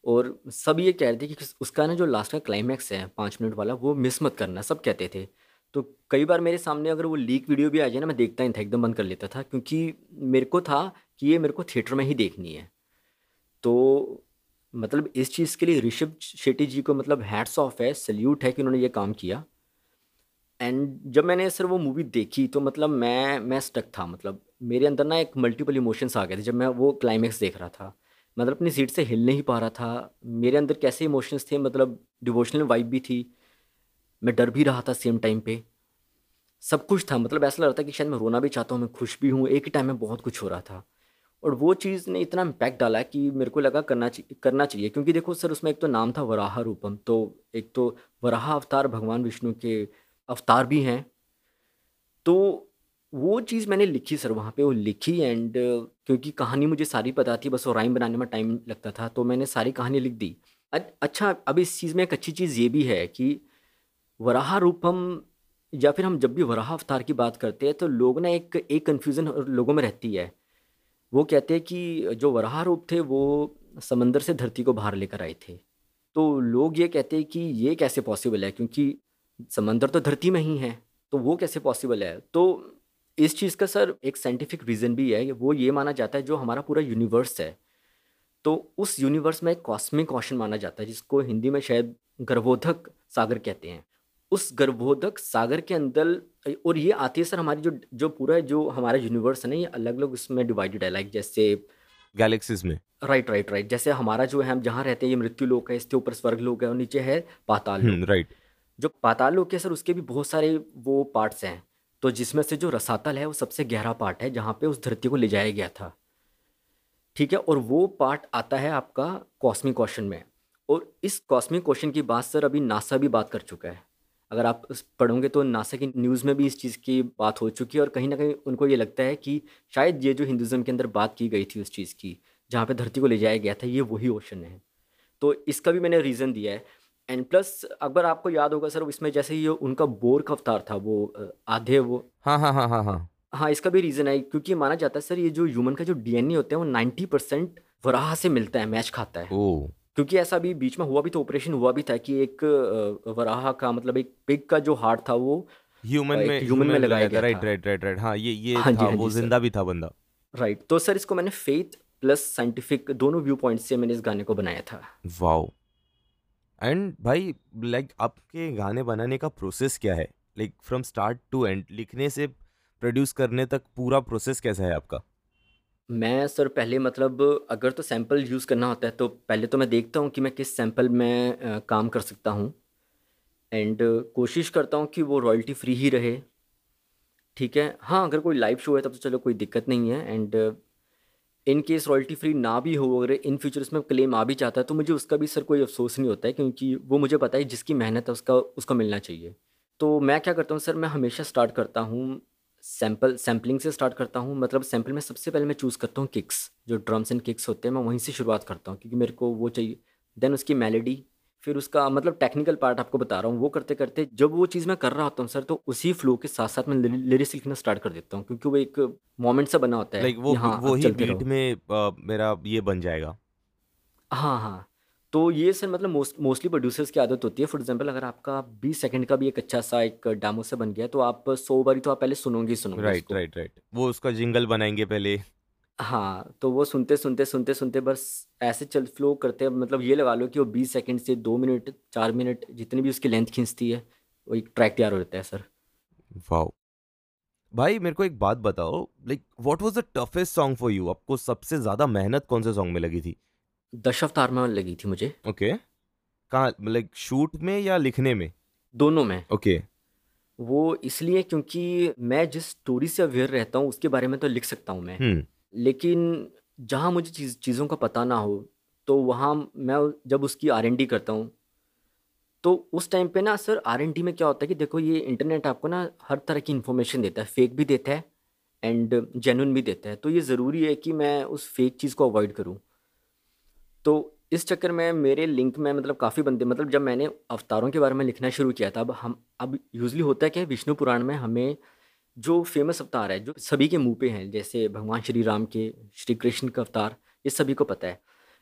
और सब ये कह रहे थे कि उसका ना जो लास्ट का क्लाइमैक्स है, पाँच मिनट वाला, वो मिस मत करना, सब कहते थे। तो कई बार मेरे सामने अगर वो लीक वीडियो भी आ जाए ना, मैं देखता ही था, एकदम बंद कर लेता था, क्योंकि मेरे को था कि ये मेरे को थिएटर में ही देखनी है। तो मतलब इस चीज़ के लिए ऋषभ शेट्टी जी को मतलब हैट्स ऑफ़ है सल्यूट है कि उन्होंने ये काम किया। एंड जब मैंने सर वो मूवी देखी तो मतलब मैं मैं स्टक था मतलब मेरे अंदर ना एक मल्टीपल इमोशंस आ गए थे, जब मैं वो क्लाइमैक्स देख रहा था। मतलब अपनी सीट से हिल नहीं पा रहा था। मेरे अंदर कैसे इमोशंस थे मतलब डिवोशनल वाइब भी थी। मैं डर भी रहा था सेम टाइम पे। सब कुछ था मतलब ऐसा लग रहा था कि शायद मैं रोना भी चाहता हूँ, मैं खुश भी हूँ। एक ही टाइम में बहुत कुछ हो रहा था। और वो चीज़ ने इतना इम्पैक्ट डाला कि मेरे को लगा करना करना चाहिए। क्योंकि देखो सर, उसमें एक तो नाम था वराह रूपम। तो एक तो वराह अवतार भगवान विष्णु के अवतार भी हैं। तो वो चीज़ मैंने लिखी सर वहाँ पे, वो लिखी एंड क्योंकि कहानी मुझे सारी पता थी, बस वो राइम बनाने में टाइम लगता था तो मैंने सारी कहानी लिख दी। अच्छा अब इस चीज़ में एक अच्छी चीज़ ये भी है कि वराह रूपम या फिर हम जब भी वराह अवतार की बात करते हैं तो लोग ना एक एक कन्फ्यूज़न लोगों में रहती है। वो कहते हैं कि जो वराह रूप थे, वो समंदर से धरती को बाहर लेकर आए थे। तो लोग ये कहते हैं कि ये कैसे पॉसिबल है? क्योंकि समंदर तो धरती में ही है तो वो कैसे पॉसिबल है? तो इस चीज़ का सर एक साइंटिफिक रीज़न भी है वो ये माना जाता है जो हमारा पूरा यूनिवर्स है। तो उस यूनिवर्स में एक कॉस्मिक क्वेश्चन माना जाता है जिसको हिंदी में शायद गर्भोधक सागर कहते हैं। उस गर्भोधक सागर के अंदर और ये आती है सर हमारी जो जो पूरा जो हमारा यूनिवर्स है ना ये अलग अलग उसमें डिवाइडेड है लाइक जैसे गैलेक्सीज में। राइट राइट राइट जैसे हमारा जो है हम जहाँ रहते हैं ये मृत्यु लोक है इसके ऊपर स्वर्ग लोक है और नीचे है पाताल लोक। राइट हम्म, जो पाताल लोक है सर उसके भी बहुत सारे वो पार्ट्स हैं। तो जिसमें से जो रसातल है वो सबसे गहरा पार्ट है, जहाँ पे उस धरती को ले जाया गया था। ठीक है? और वो पार्ट आता है आपका कॉस्मिक क्वेश्चन में। और इस कॉस्मिक क्वेश्चन की बात सर अभी नासा भी बात कर चुका है। अगर आप पढ़ोगे तो नासा की न्यूज़ में भी इस चीज़ की बात हो चुकी है और कहीं ना कहीं उनको ये लगता है कि शायद ये जो हिंदुज़म के अंदर बात की गई थी उस चीज़ की, जहाँ पे धरती को ले जाया गया था, ये वही ओशन है। तो इसका भी मैंने रीज़न दिया है। एंड प्लस अगर आपको याद होगा सर इसमें जैसे ये उनका बोर का अवतार था वो आधे वो। हाँ हाँ हाँ हाँ हाँ। हाँ इसका भी रीज़न है क्योंकि माना जाता है सर ये जो ह्यूमन का जो डीएनए होता है वो नाइन्टी परसेंट वराह से मिलता है मैच खाता है। ओ क्योंकि ऐसा भी बीच में हुआ भी तो ऑपरेशन हुआ भी था कि एक वराह का मतलब एक पिग का जो हार्ट था वो ह्यूमन में ह्यूमन में लगाया गया राइट राइट राइट राइट हाँ ये ये हाँ था, हाँ वो ज़िंदा भी था बंदा। राइट तो सर इसको मैंने फेथ प्लस साइंटिफिक दोनों व्यू पॉइंट से मैंने इस गाने को बनाया था। वाओ एंड भाई लाइक आपके गाने बनाने का प्रोसेस क्या है? Like from start to end लिखने से प्रोड्यूस करने तक पूरा प्रोसेस कैसा है आपका? मैं सर पहले मतलब अगर तो सैंपल यूज़ करना होता है तो पहले तो मैं देखता हूँ कि मैं किस सैंपल में काम कर सकता हूँ। एंड कोशिश करता हूँ कि वो रॉयल्टी फ्री ही रहे। ठीक है? हाँ अगर कोई लाइव शो है, तब तो चलो कोई दिक्कत नहीं है। And in case royalty free ना भी हो, अगर इन फ्यूचर उसमें क्लेम आ भी चाहता है तो मुझे उसका भी सर कोई अफसोस नहीं होता है, क्योंकि वो मुझे पता है जिसकी मेहनत है, उसका, उसको मिलना चाहिए। तो मैं क्या करता हूँ सर मैं हमेशा स्टार्ट करता हूँ सैंपल सैम्पलिंग से स्टार्ट करता हूँ। मतलब सैंपल में सबसे पहले मैं चूज़ करता हूँ किक्स जो ड्रम्स एंड किक्स होते हैं, मैं वहीं से शुरुआत करता हूँ, क्योंकि मेरे को वो चाहिए। देन उसकी मेलेडी फिर उसका मतलब टेक्निकल पार्ट आपको बता रहा हूँ वो करते करते जब वो चीज़ मैं कर रहा होता हूँ सर तो उसी फ्लो के साथ साथ मैं लिरिक्स लिखना स्टार्ट कर देता हूँ क्योंकि वो एक मोमेंट सा बना होता है लाइक वो हाँ वो ही बीट में आ, मेरा ये बन जाएगा। हाँ हाँ। तो ये सर मतलब मोस्ट मोस्टली प्रोड्यूसर्स की आदत होती है। फॉर एग्जांपल अगर आपका बीस सेकंड का भी एक अच्छा सा एक डामो से बन गया तो आप सौ बारी तो आप पहले सुनोगे ही सुनोगे राइट राइट राइट वो उसका जिंगल बनाएँगे पहले। हाँ तो वो सुनते सुनते सुनते सुनते बस ऐसे चल फ्लो करते हैं। मतलब ये लगा लो कि वो बीस सेकंड से दो मिनट चार मिनट जितनी भी उसकी लेंथ खींचती है वो एक ट्रैक तैयार हो जाता है सर। वाओ। भाई मेरे को एक बात बताओ like what was the toughest song for you आपको सबसे ज़्यादा मेहनत कौन से सॉन्ग में लगी थी? दश अवतार में लगी थी मुझे। ओके। कहाँ लाइक शूट में या लिखने में? दोनों में। ओके। वो इसलिए क्योंकि मैं जिस स्टोरी से अवेयर रहता हूँ उसके बारे में तो लिख सकता हूँ मैं। हम्म। लेकिन जहाँ मुझे चीज़, चीज़ों का पता ना हो तो वहाँ मैं जब उसकी आर एन डी करता हूँ तो उस टाइम पे ना सर आर एन डी में क्या होता है कि देखो ये इंटरनेट आपको ना हर तरह की इन्फॉर्मेशन देता है फेक भी देता है एंड जेनुइन भी देता है। तो ये ज़रूरी है कि मैं उस फेक चीज़ को अवॉइड करूँ। तो इस चक्कर में मेरे लिंक में मतलब काफ़ी बंदे मतलब जब मैंने अवतारों के बारे में लिखना शुरू किया था, अब हम, अब यूजली होता है कि विष्णु पुराण में हमें जो फ़ेमस अवतार है जो सभी के मुँह पे हैं जैसे भगवान श्री राम के श्री कृष्ण का अवतार ये सभी को पता है।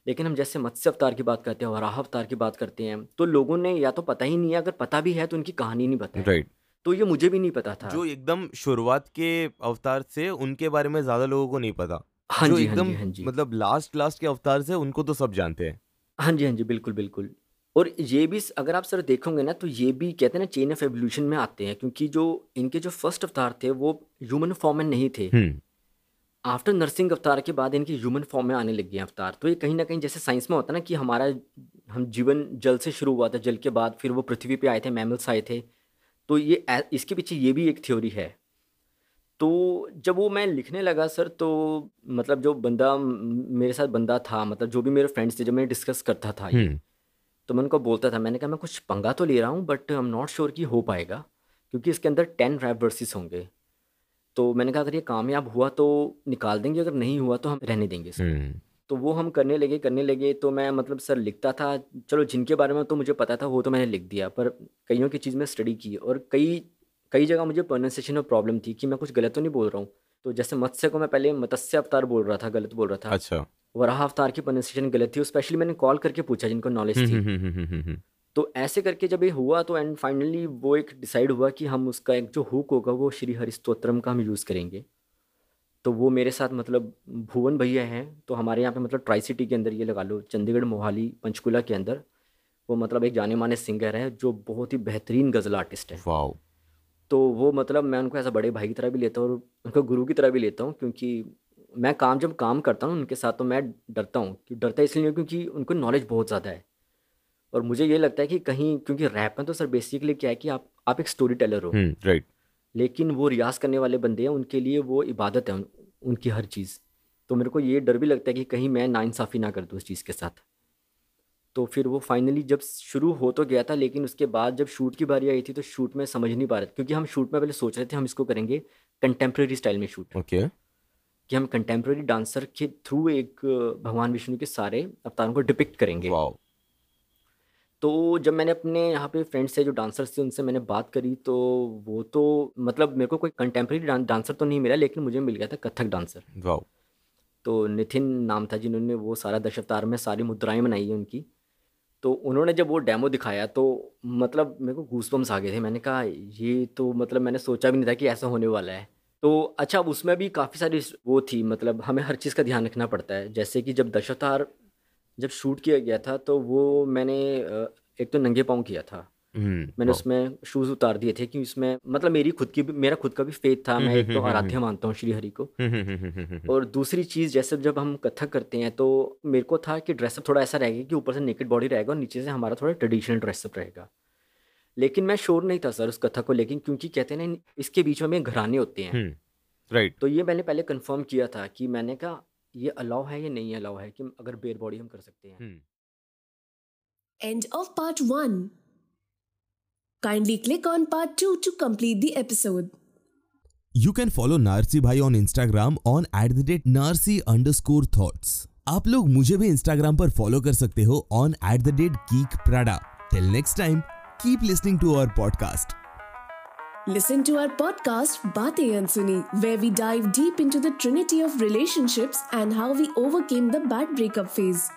लेकिन हम जैसे मत्स्य अवतार की बात करते हैं वराह अवतार की बात करते हैं तो लोगों ने या तो पता ही नहीं है अगर पता भी है तो उनकी कहानी नहीं पता राइट तो ये मुझे भी नहीं पता था। जो एकदम शुरुआत के अवतार से उनके बारे में ज़्यादा लोगों को नहीं पता। हाँ जो जी हाँ एकदम जी हाँ जी। मतलब लास्ट लास्ट के अवतार से उनको तो सब जानते हैं। हाँ जी हाँ जी बिल्कुल बिल्कुल। और ये भी अगर आप सर देखोगे ना तो ये भी कहते हैं ना चेन ऑफ़ एवोल्यूशन में आते हैं क्योंकि जो इनके जो फ़र्स्ट अवतार थे वो ह्यूमन फॉर्म में नहीं थे। हम्म। आफ्टर नर्सिंग अवतार के बाद इनके ह्यूमन फॉर्म में आने लग गए अवतार। तो ये कहीं ना कहीं जैसे साइंस में होता है ना कि हमारा हम जीवन जल से शुरू हुआ था जल के बाद फिर वो पृथ्वी पे आए थे मैमल्स आए थे। तो ये इसके पीछे ये भी एक थ्योरी है। तो जब वो मैं लिखने लगा सर तो मतलब जो बंदा मेरे साथ बंदा था मतलब जो भी मेरे फ्रेंड्स थे जब मैं डिस्कस करता था ये हम्म। तो मैं उनको बोलता था मैंने कहा मैं कुछ पंगा तो ले रहा हूँ but I am not sure कि हो पाएगा क्योंकि इसके अंदर टेन रैप वर्सेस होंगे। तो मैंने कहा अगर ये कामयाब हुआ तो निकाल देंगे अगर नहीं हुआ तो हम रहने देंगे इसको हम्म। तो वो हम करने लगे करने लगे तो मैं मतलब सर लिखता था चलो जिनके बारे में तो मुझे पता था वो तो मैंने लिख दिया पर कईयों की चीज़ में स्टडी की और कई कई जगह मुझे प्रोनाउंसिएशन में प्रॉब्लम थी कि मैं कुछ गलत तो नहीं बोल रहा हूँ। तो जैसे मत्स्य को मैं पहले मत्स्य अवतार बोल रहा था गलत बोल रहा था। अच्छा। वराह अवतार की प्रोनाउंसिएशन गलत थी स्पेशली मैंने कॉल करके पूछा जिनको नॉलेज हम्म थी। हम्म हम्म। तो ऐसे करके जब ये हुआ तो एंड फाइनली वो एक डिसाइड हुआ कि हम उसका एक जो हुक होगा वो श्री हरिस्तोत्रम का हम यूज़ करेंगे। तो वो मेरे साथ मतलब भुवन भैया हैं तो हमारे यहाँ पे मतलब ट्राई सिटी के अंदर ये लगा लो चंडीगढ़ मोहाली पंचकुला के अंदर वो मतलब एक जाने माने सिंगर है जो बहुत ही बेहतरीन गज़ल आर्टिस्ट है। वाओ। तो वो मतलब मैं उनको ऐसा बड़े भाई की तरह भी लेता हूँ और उनको गुरु की तरह भी लेता हूँ क्योंकि मैं काम जब काम करता हूँ उनके साथ तो मैं डरता हूँ कि डरता इसलिए क्योंकि उनको नॉलेज बहुत ज़्यादा है। और मुझे ये लगता है कि कहीं क्योंकि रैप में तो सर बेसिकली क्या है कि आप आप एक स्टोरी टेलर हो। हम्म राइट लेकिन वो रियाज करने वाले बंदे हैं उनके लिए वो इबादत है उन, उनकी हर चीज़। तो मेरे को ये डर भी लगता है कि कहीं मैं नाइंसाफ़ी ना कर दूँ उस चीज़ के साथ। तो फिर वो फाइनली जब शुरू हो तो गया था लेकिन उसके बाद जब शूट की बारी आई थी तो शूट में समझ नहीं पा रहे थे क्योंकि हम शूट में पहले सोच रहे थे हम इसको करेंगे कंटेम्प्रेरी स्टाइल में शूट ओके कि हम कंटेम्प्रेरी डांसर के थ्रू एक भगवान विष्णु के सारे अवतारों को डिपिक्ट करेंगे। तो जब मैंने अपने यहाँ पे फ्रेंड्स थे जो डांसर्स थे उनसे मैंने बात करी तो वो तो मतलब मेरे को कोई कंटेम्प्रेरी डांसर तो नहीं मिला लेकिन मुझे मिल गया था कथक डांसर वाओ। तो नितिन नाम था जिन्होंने वो सारा दशावतार में सारी मुद्राएँ बनाई हैं उनकी। तो उन्होंने जब वो डेमो दिखाया तो मतलब मेरे को गूसबम्स आ गए थे। मैंने कहा ये तो मतलब मैंने सोचा भी नहीं था कि ऐसा होने वाला है। तो अच्छा अब उसमें भी काफ़ी सारी वो थी मतलब हमें हर चीज़ का ध्यान रखना पड़ता है। जैसे कि जब दशावतार जब शूट किया गया था तो वो मैंने एक तो नंगे पाँव किया था। हम्म मैंने उसमें शूज़ उतार दिए थे कि उसमें मतलब मेरी खुद की मेरा खुद का भी फेथ था मैं एक तो आराध्य मानता हूँ श्री हरि को। हम्म हम्म हम्म हम्म हम्म और दूसरी चीज़ जैसे जब हम कथक करते हैं तो मेरे को था कि ड्रेसअप थोड़ा ऐसा रहेगा कि ऊपर से नेकेड बॉडी रहेगा और नीचे से हमारा थोड़ा ट्रेडिशनल ड्रेसअप रहेगा। लेकिन मैं श्योर नहीं था सर उस कथा को लेकिन क्योंकि कहते हैं ना इसके बीच में घराने होते हैं हम्म राइट तो ये मैंने पहले कंफर्म किया था कि मैंने कहा ये अलाउ है या नहीं अलाउ है कि अगर बेयर बॉडी हम कर सकते हैं हम्म End of part 1. Kindly click on part 2 to complete the episode. You can follow Narsi Bhai on Instagram on at the rate Narsi underscore thoughts. आप लोग मुझे भी इंस्टाग्राम पर फॉलो कर सकते हो on at the date geek Prada Till next time, keep listening to our podcast. Listen to our podcast Baatein Unsuni, where we dive deep into the trinity of relationships and how we overcame the bad breakup phase.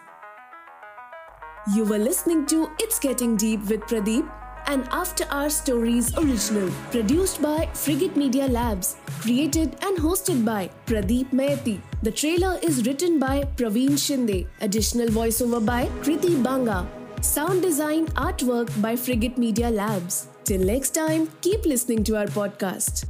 You were listening to It's Getting Deep with Pradeep, an After Our Stories original, produced by Frigate Media Labs, created and hosted by Pradeep Mayati. The trailer is written by Praveen Shinde, additional voiceover by Kriti Banga, sound design artwork by Frigate Media Labs. Till next time, keep listening to our podcast.